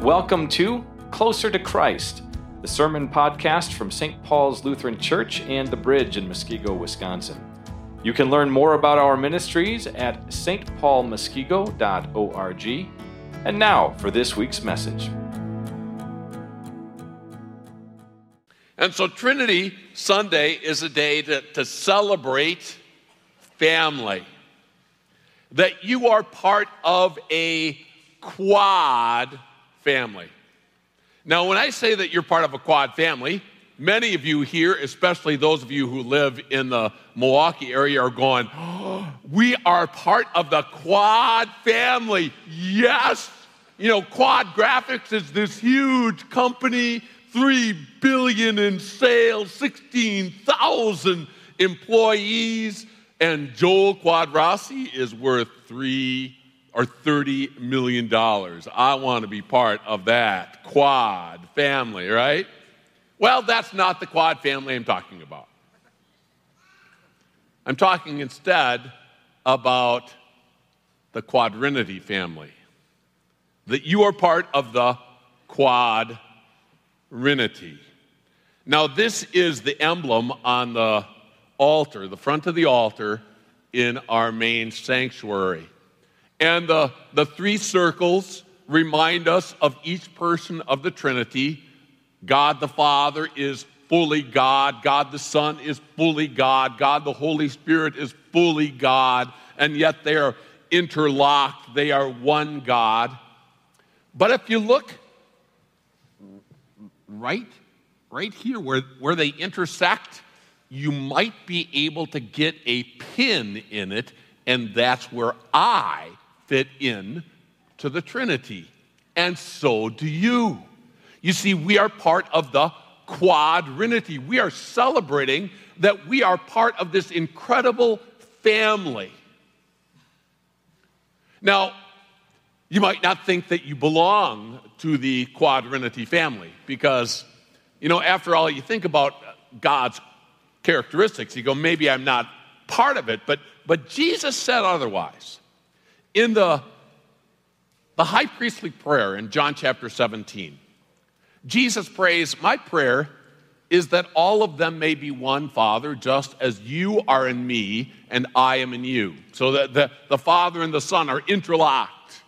Welcome to Closer to Christ, the sermon podcast from St. Paul's Lutheran Church and the Bridge in Muskego, Wisconsin. You can learn more about our ministries at stpaulmuskego.org. And now for this week's message. And so, Trinity Sunday is a day to, to celebrate family. That you are part of a quad family. Now, when I say that you're part of a quad family, many of you here, especially those of you who live in the Milwaukee area, are going, oh, We are part of the quad family. Yes. You know, Quad Graphics is this huge company, 3 billion in sales, 16,000 employees, and Joel Quadracci is worth 3 or $30 million. I want to be part of that quad family, right? Well, that's not the quad family I'm talking about. I'm talking instead about the quadrinity family. That you are part of the quadrinity. Now, this is the emblem on the altar, the front of the altar in our main sanctuary. And the, the three circles remind us of each person of the Trinity. God the Father is fully God, God the Son is fully God, God the Holy Spirit is fully God, and yet they are interlocked, they are one God. But if you look right, right here where, where they intersect, you might be able to get a pin in it, and that's where I fit in to the Trinity. And so do you. You see, we are part of the quadrinity. We are celebrating that we are part of this incredible family. Now, you might not think that you belong to the quadrinity family because, you know, after all, you think about God's characteristics, you go, maybe I'm not part of it, but, but Jesus said otherwise. In the, the high priestly prayer in John chapter 17, Jesus prays, My prayer is that all of them may be one, Father, just as you are in me and I am in you. So that the, the Father and the Son are interlocked.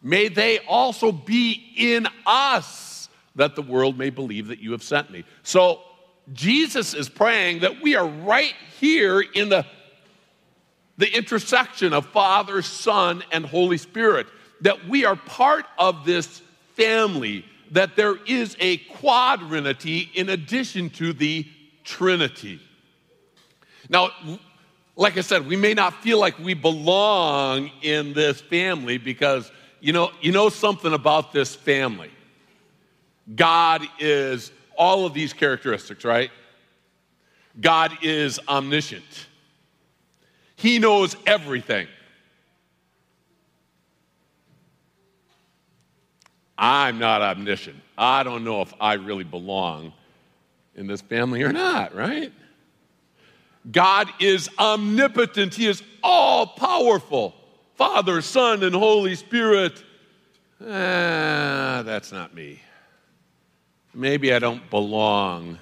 May they also be in us, that the world may believe that you have sent me. So Jesus is praying that we are right here in the the intersection of Father, Son, and Holy Spirit, that we are part of this family, that there is a quadrinity in addition to the Trinity. Now, like I said, we may not feel like we belong in this family because you know, you know something about this family. God is all of these characteristics, right? God is omniscient. He knows everything. I'm not omniscient. I don't know if I really belong in this family or not, right? God is omnipotent, He is all powerful. Father, Son, and Holy Spirit. Ah, that's not me. Maybe I don't belong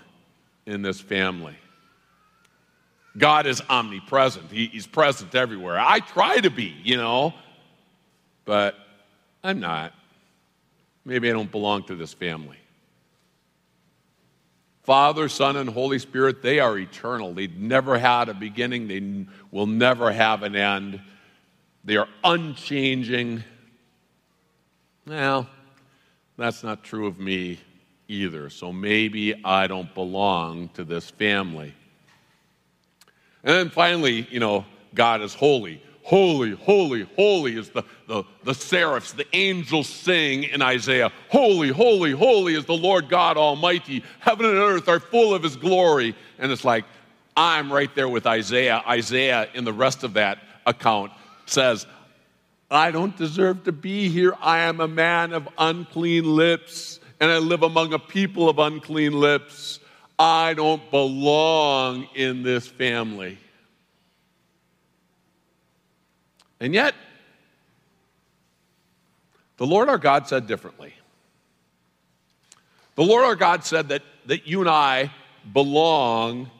in this family. God is omnipresent, he, He's present everywhere. I try to be, you know, but I'm not. Maybe I don't belong to this family. Father, Son, and Holy Spirit, they are eternal. They never had a beginning, they will never have an end. They are unchanging. Well, that's not true of me either. So maybe I don't belong to this family. And then finally, you know, God is holy. Holy, holy, holy is the, the, the seraphs, the angels sing in Isaiah. Holy, holy, holy is the Lord God Almighty. Heaven and earth are full of his glory. And it's like, I'm right there with Isaiah. Isaiah, in the rest of that account, says, I don't deserve to be here. I am a man of unclean lips, and I live among a people of unclean lips. I don't belong in this family. And yet, the Lord our God said differently. The Lord our God said that, that you and I belong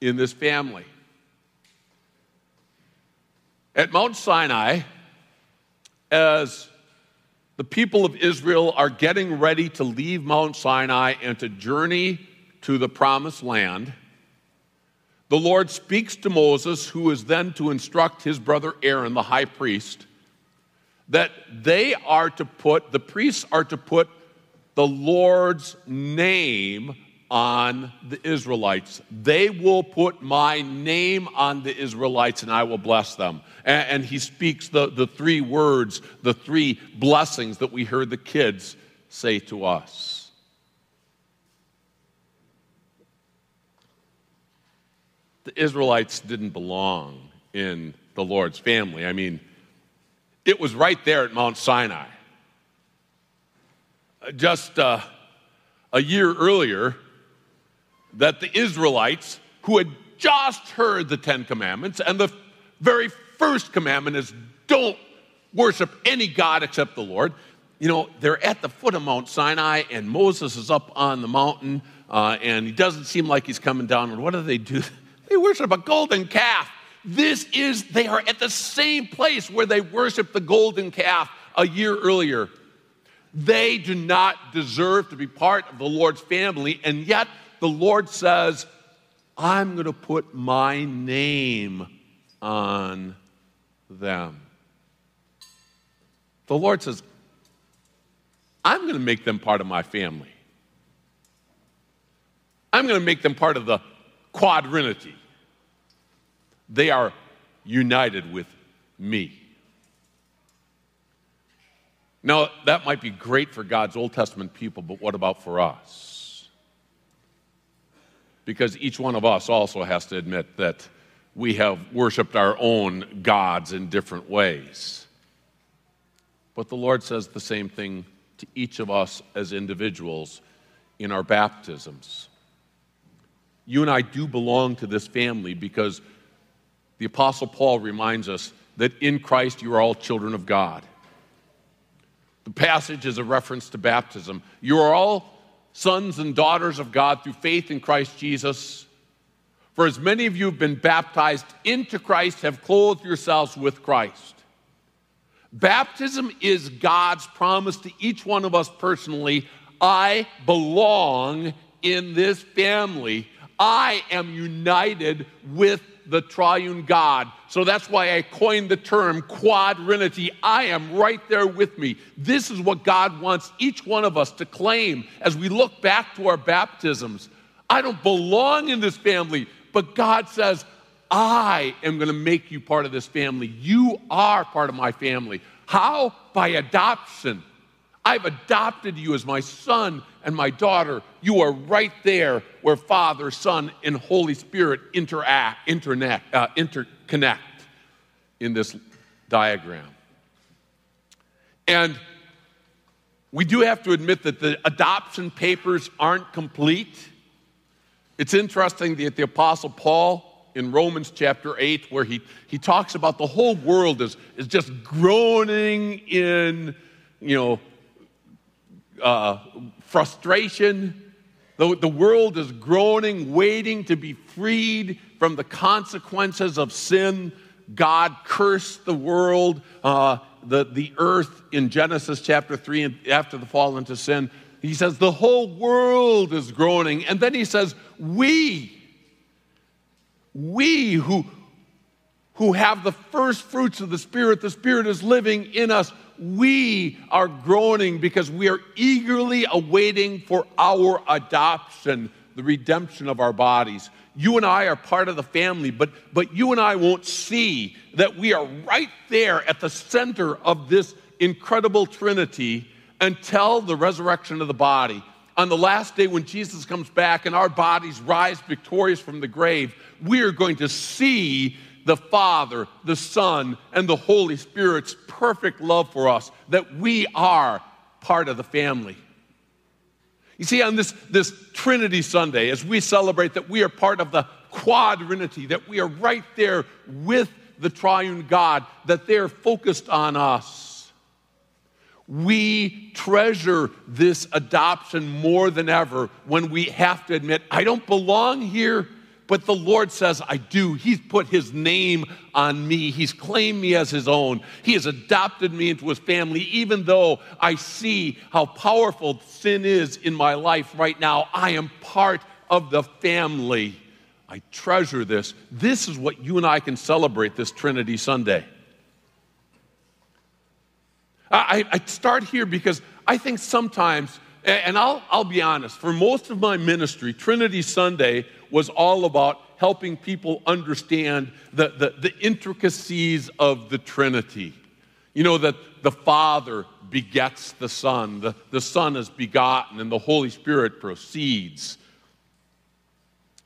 in this family. At Mount Sinai, as the people of Israel are getting ready to leave Mount Sinai and to journey to the promised land, the Lord speaks to Moses, who is then to instruct his brother Aaron, the high priest, that they are to put, the priests are to put the Lord's name on the Israelites. They will put my name on the Israelites and I will bless them. And, and, he speaks the, the three words, the three blessings that we heard the kids say to us. The Israelites didn't belong in the Lord's family. I mean, it was right there at Mount Sinai. Just uh, a year earlier, that the Israelites, who had just heard the Ten Commandments, and the very first commandment is don't worship any God except the Lord. You know, they're at the foot of Mount Sinai, and Moses is up on the mountain, uh, and he doesn't seem like he's coming down. And what do they do? They worship a golden calf. This is, they are at the same place where they worshiped the golden calf a year earlier. They do not deserve to be part of the Lord's family, and yet the Lord says, I'm going to put my name on them. The Lord says, I'm going to make them part of my family. I'm going to make them part of the quadrinity. They are united with me. Now, that might be great for God's Old Testament people, but what about for us? because each one of us also has to admit that we have worshiped our own gods in different ways. But the Lord says the same thing to each of us as individuals in our baptisms. You and I do belong to this family because the Apostle Paul reminds us that in Christ you are all children of God. The passage is a reference to baptism. You are all sons and daughters of God through faith in Christ Jesus. For as many of you have been baptized into Christ, have clothed yourselves with Christ. Baptism is God's promise to each one of us personally I belong in this family. I am united with the triune God. So that's why I coined the term quadrinity. I am right there with me. This is what God wants each one of us to claim as we look back to our baptisms. I don't belong in this family, but God says, I am going to make you part of this family. You are part of my family. How? By adoption. I've adopted you as my son and my daughter. You are right there where Father, Son, and Holy Spirit interact, internet, uh, interconnect in this diagram. And we do have to admit that the adoption papers aren't complete. It's interesting that the Apostle Paul in Romans chapter 8, where he, he talks about the whole world is, is just groaning in, you know, uh, frustration. The, the world is groaning, waiting to be freed from the consequences of sin. God cursed the world, uh, the, the earth in Genesis chapter 3, and after the fall into sin. He says, The whole world is groaning. And then he says, We, we who, who have the first fruits of the Spirit, the Spirit is living in us we are groaning because we are eagerly awaiting for our adoption, the redemption of our bodies. You and I are part of the family, but, but you and I won't see that we are right there at the center of this incredible Trinity until the resurrection of the body. On the last day when Jesus comes back and our bodies rise victorious from the grave, we are going to see the Father, the Son, and the Holy Spirit's perfect love for us, that we are part of the family. You see, on this, this Trinity Sunday, as we celebrate that we are part of the quadrinity, that we are right there with the triune God, that they're focused on us. We treasure this adoption more than ever when we have to admit, I don't belong here, but the Lord says, I do. He's put His name on me, He's claimed me as His own. He has adopted me into His family, even though I see how powerful sin is in my life right now. I am part of the family. I treasure this. This is what you and I can celebrate this Trinity Sunday. I, I start here because I think sometimes, and I'll, I'll be honest, for most of my ministry, Trinity Sunday was all about helping people understand the, the, the intricacies of the Trinity. You know, that the Father begets the Son, the, the Son is begotten, and the Holy Spirit proceeds.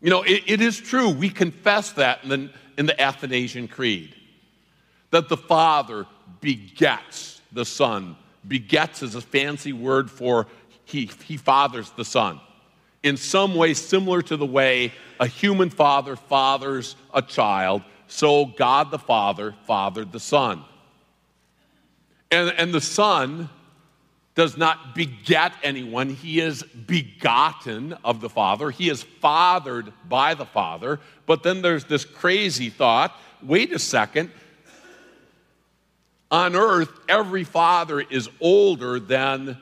You know, it, it is true, we confess that in the, in the Athanasian Creed, that the Father begets the Son. Begets is a fancy word for he, he fathers the Son. In some way, similar to the way a human father fathers a child, so God the Father fathered the Son. And, and the Son does not beget anyone, he is begotten of the Father. He is fathered by the Father. But then there's this crazy thought wait a second, on earth, every father is older than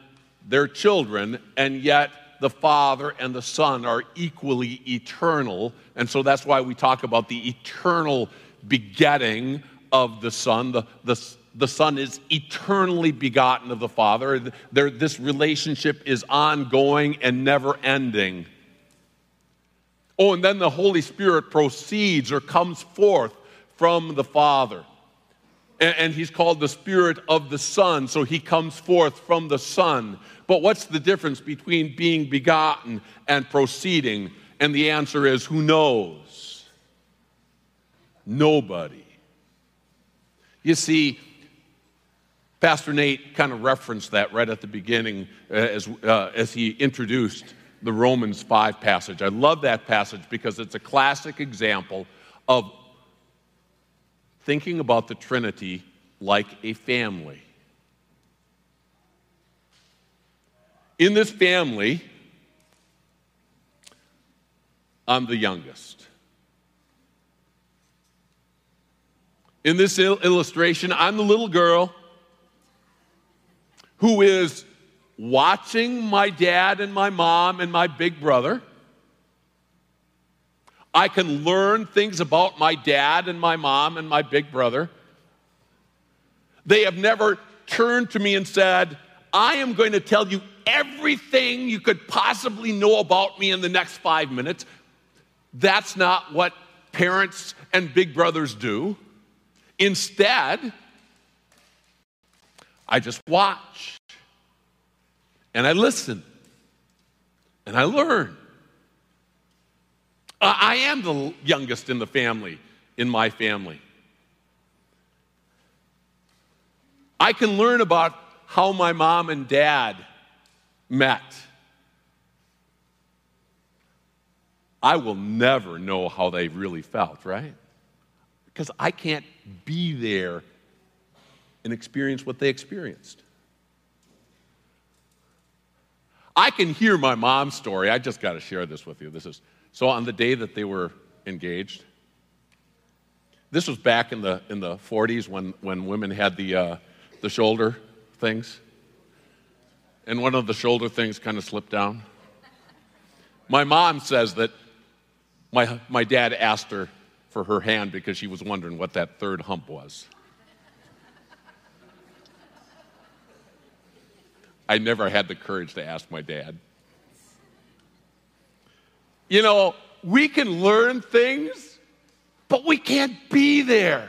their children, and yet the Father and the Son are equally eternal. And so that's why we talk about the eternal begetting of the Son. The, the, the Son is eternally begotten of the Father. There, this relationship is ongoing and never ending. Oh, and then the Holy Spirit proceeds or comes forth from the Father and he's called the Spirit of the Son, so he comes forth from the Son. But what's the difference between being begotten and proceeding? And the answer is who knows? Nobody. You see, Pastor Nate kind of referenced that right at the beginning uh, as, uh, as he introduced the Romans 5 passage. I love that passage because it's a classic example of thinking about the Trinity like a family. In this family, I'm the youngest. In this il- illustration, I'm the little girl who is watching my dad and my mom and my big brother I can learn things about my dad and my mom and my big brother. They have never turned to me and said, I am going to tell you everything you could possibly know about me in the next five minutes. That's not what parents and big brothers do. Instead, I just watch and I listen and I learn. Uh, I am the youngest in the family, in my family. I can learn about how my mom and dad met. I will never know how they really felt, right? Because I can't be there and experience what they experienced. I can hear my mom's story. I just got to share this with you. This is so on the day that they were engaged, this was back in the, in the 40s when, when women had the, uh, the shoulder things. And one of the shoulder things kind of slipped down. My mom says that my, my dad asked her for her hand because she was wondering what that third hump was. I never had the courage to ask my dad. You know, we can learn things, but we can't be there.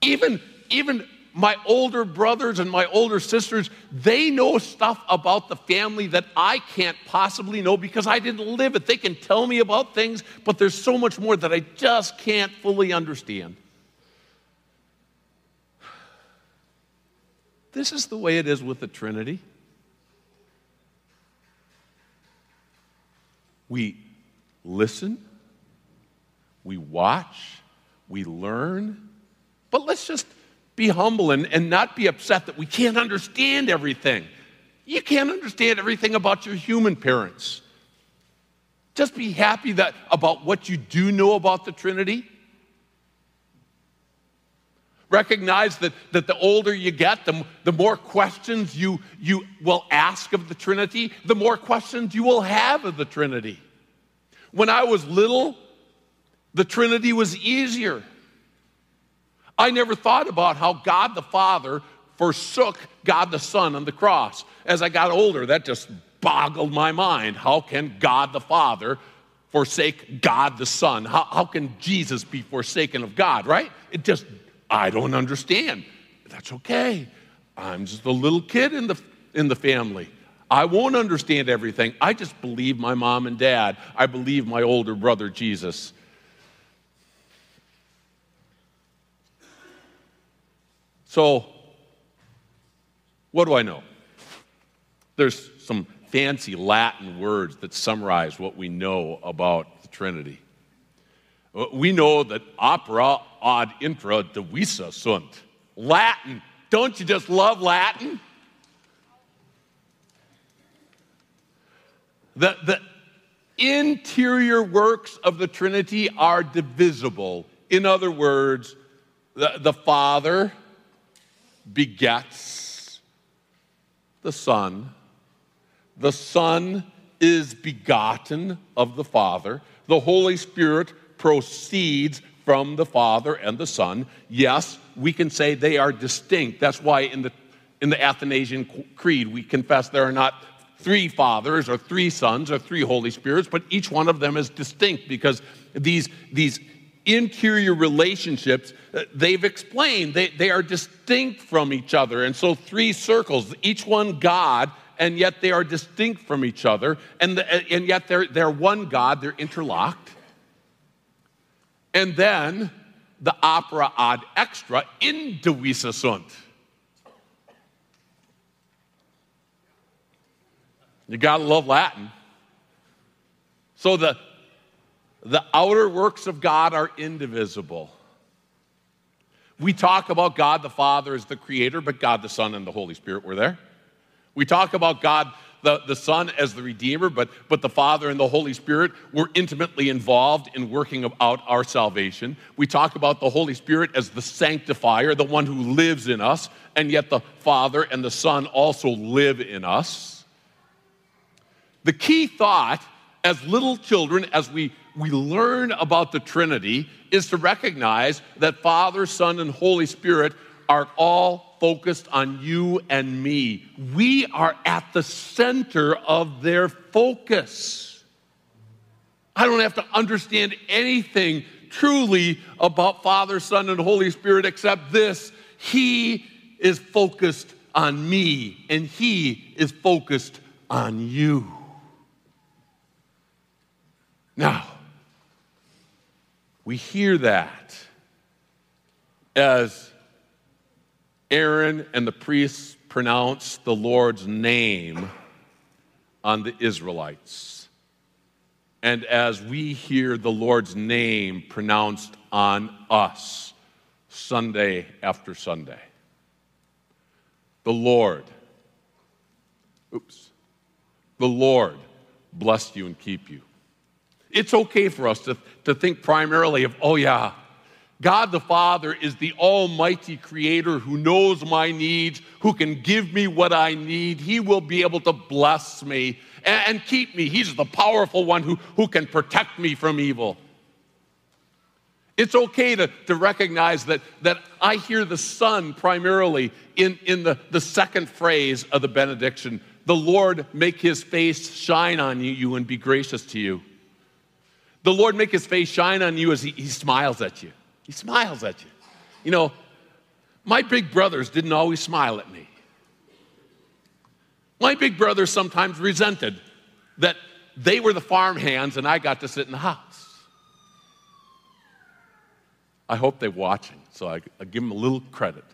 Even, even my older brothers and my older sisters, they know stuff about the family that I can't possibly know because I didn't live it. They can tell me about things, but there's so much more that I just can't fully understand. This is the way it is with the Trinity. We listen, we watch, we learn, but let's just be humble and, and not be upset that we can't understand everything. You can't understand everything about your human parents. Just be happy that about what you do know about the Trinity. Recognize that, that the older you get, the, the more questions you, you will ask of the Trinity, the more questions you will have of the Trinity. When I was little, the Trinity was easier. I never thought about how God the Father forsook God the Son on the cross. As I got older, that just boggled my mind. How can God the Father forsake God the Son? How, how can Jesus be forsaken of God, right? It just, I don't understand. That's okay. I'm just a little kid in the, in the family. I won't understand everything. I just believe my mom and dad. I believe my older brother, Jesus. So, what do I know? There's some fancy Latin words that summarize what we know about the Trinity. Uh, we know that opera ad intra divisa sunt. Latin. Don't you just love Latin? The, the interior works of the Trinity are divisible. In other words, the, the Father begets the Son, the Son is begotten of the Father, the Holy Spirit proceeds from the Father and the Son. Yes, we can say they are distinct. That's why in the, in the Athanasian Creed we confess there are not three fathers or three sons or three Holy Spirits, but each one of them is distinct because these, these interior relationships, uh, they've explained, they, they are distinct from each other. And so, three circles, each one God, and yet they are distinct from each other, and, the, and yet they're, they're one God, they're interlocked. And then the opera ad extra indivisa sunt. You gotta love Latin. So the, the outer works of God are indivisible. We talk about God the Father as the creator, but God the Son and the Holy Spirit were there. We talk about God the, the Son as the Redeemer, but, but the Father and the Holy Spirit were intimately involved in working out our salvation. We talk about the Holy Spirit as the sanctifier, the one who lives in us, and yet the Father and the Son also live in us. The key thought as little children, as we, we learn about the Trinity, is to recognize that Father, Son, and Holy Spirit are all focused on you and me. We are at the center of their focus. I don't have to understand anything truly about Father, Son, and Holy Spirit except this He is focused on me, and He is focused on you. Now, we hear that as Aaron and the priests pronounce the Lord's name on the Israelites. And as we hear the Lord's name pronounced on us Sunday after Sunday, the Lord, oops, the Lord bless you and keep you. It's okay for us to, to think primarily of, oh, yeah, God the Father is the almighty creator who knows my needs, who can give me what I need. He will be able to bless me and, and keep me. He's the powerful one who, who can protect me from evil. It's okay to, to recognize that, that I hear the Son primarily in, in the, the second phrase of the benediction the Lord make his face shine on you and be gracious to you. The Lord make his face shine on you as he, he smiles at you. He smiles at you. You know, my big brothers didn't always smile at me. My big brothers sometimes resented that they were the farm hands and I got to sit in the house. I hope they're watching, so I, I give them a little credit.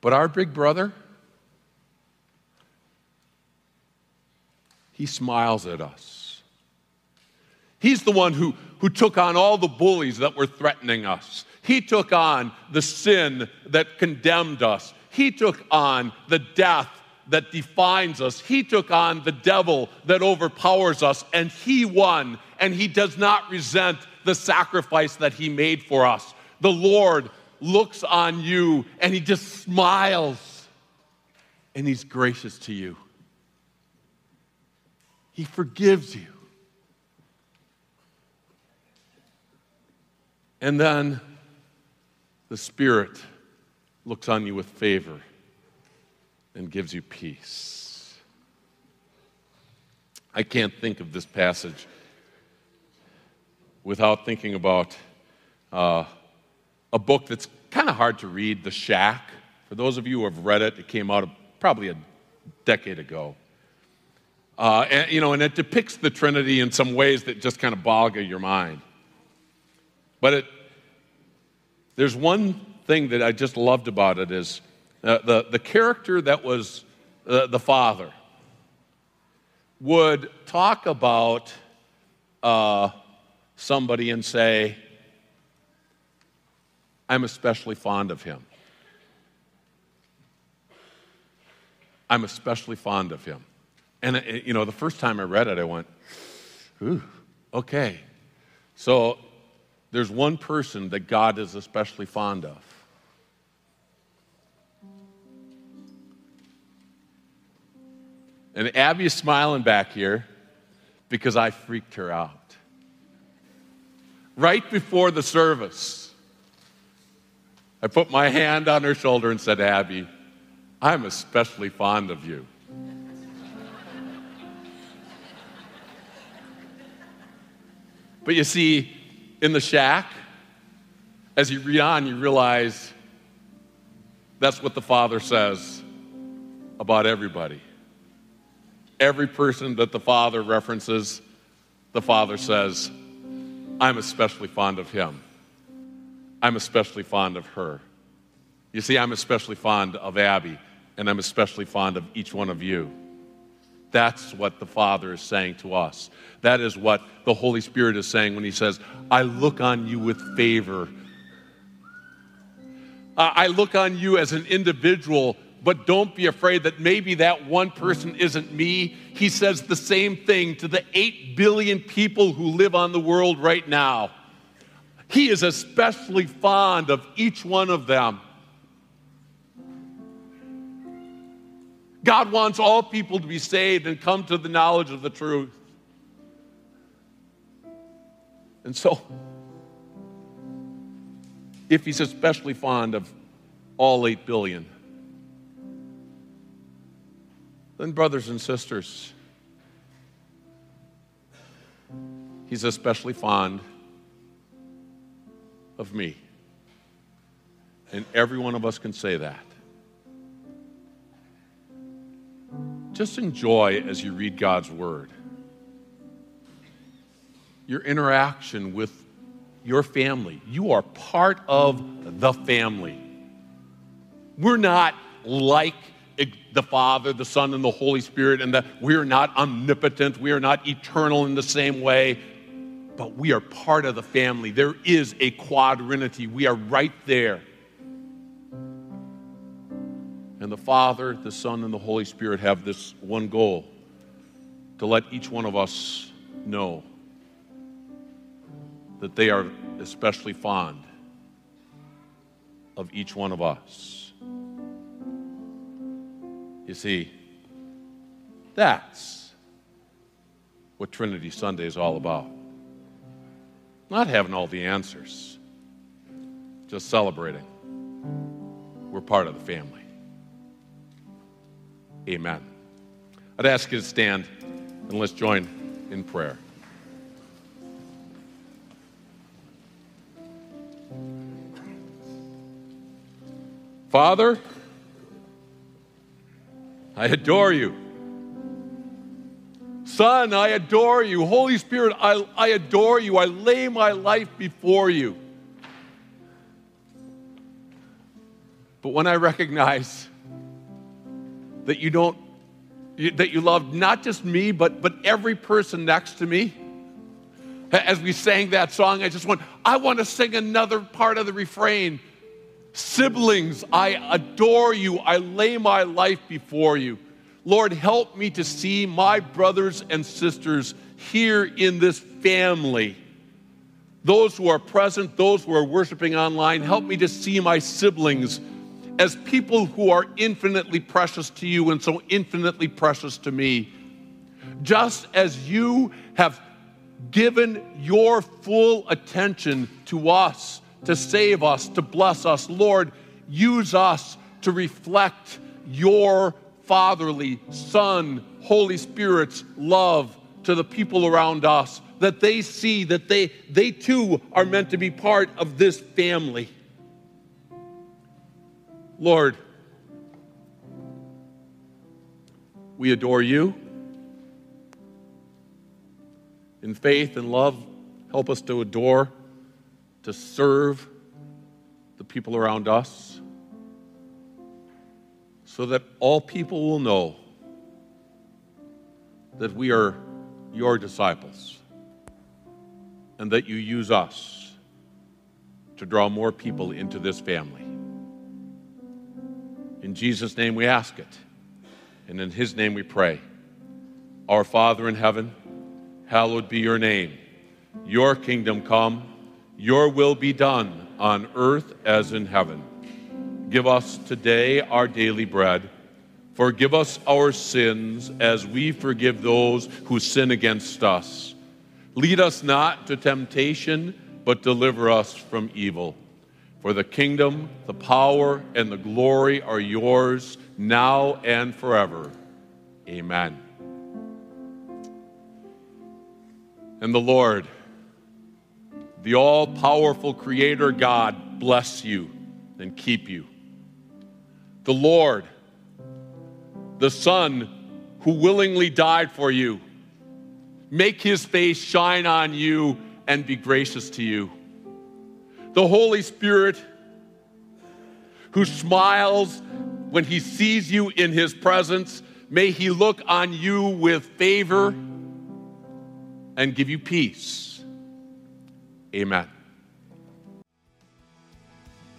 But our big brother, he smiles at us. He's the one who, who took on all the bullies that were threatening us. He took on the sin that condemned us. He took on the death that defines us. He took on the devil that overpowers us, and he won, and he does not resent the sacrifice that he made for us. The Lord looks on you and he just smiles, and he's gracious to you. He forgives you. And then the Spirit looks on you with favor and gives you peace. I can't think of this passage without thinking about uh, a book that's kind of hard to read, The Shack. For those of you who have read it, it came out probably a decade ago. Uh, and, you know, and it depicts the Trinity in some ways that just kind of boggle your mind. But it, there's one thing that I just loved about it is uh, the, the character that was uh, the father would talk about uh, somebody and say, I'm especially fond of him. I'm especially fond of him. And, uh, you know, the first time I read it, I went, ooh, okay. So there's one person that God is especially fond of. And Abby is smiling back here because I freaked her out. Right before the service, I put my hand on her shoulder and said, Abby, I'm especially fond of you. But you see, in the shack, as you read on, you realize that's what the Father says about everybody. Every person that the Father references, the Father says, I'm especially fond of him. I'm especially fond of her. You see, I'm especially fond of Abby, and I'm especially fond of each one of you. That's what the Father is saying to us. That is what the Holy Spirit is saying when He says, I look on you with favor. I look on you as an individual but don't be afraid that maybe that one person isn't me. He says the same thing to the 8 billion people who live on the world right now. He is especially fond of each one of them. God wants all people to be saved and come to the knowledge of the truth. And so, if He's especially fond of all 8 billion, then, brothers and sisters, he's especially fond of me. And every one of us can say that. Just enjoy as you read God's word your interaction with your family. You are part of the family. We're not like the Father, the Son, and the Holy Spirit, and that we are not omnipotent, we are not eternal in the same way, but we are part of the family. There is a quadrinity, we are right there. And the Father, the Son, and the Holy Spirit have this one goal to let each one of us know that they are especially fond of each one of us. You see, that's what Trinity Sunday is all about. Not having all the answers, just celebrating. We're part of the family. Amen. I'd ask you to stand and let's join in prayer. Father, I adore you. Son, I adore you. Holy Spirit, I, I adore you. I lay my life before you. But when I recognize that you don't, that you love not just me, but, but every person next to me, As we sang that song, I just want, I want to sing another part of the refrain. Siblings, I adore you. I lay my life before you. Lord, help me to see my brothers and sisters here in this family. Those who are present, those who are worshiping online, help me to see my siblings as people who are infinitely precious to you and so infinitely precious to me. Just as you have given your full attention to us, to save us, to bless us, Lord, use us to reflect your fatherly, Son, Holy Spirit's love to the people around us, that they see that they, they too are meant to be part of this family. Lord, we adore you. In faith and love, help us to adore, to serve the people around us, so that all people will know that we are your disciples and that you use us to draw more people into this family. Jesus' name we ask it, and in His name we pray. Our Father in heaven, hallowed be your name. Your kingdom come, your will be done on earth as in heaven. Give us today our daily bread. Forgive us our sins as we forgive those who sin against us. Lead us not to temptation, but deliver us from evil. For the kingdom, the power, and the glory are yours now and forever. Amen. And the Lord, the all powerful Creator God, bless you and keep you. The Lord, the Son who willingly died for you, make his face shine on you and be gracious to you the Holy Spirit who smiles when he sees you in his presence. May he look on you with favor and give you peace. Amen.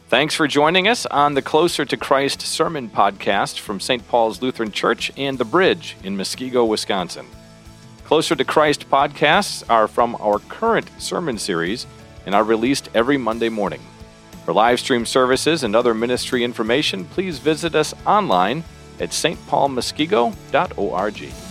Thanks for joining us on the Closer to Christ Sermon Podcast from St. Paul's Lutheran Church and The Bridge in Muskego, Wisconsin. Closer to Christ podcasts are from our current sermon series and are released every Monday morning. For live stream services and other ministry information, please visit us online at stpaulmuskego.org.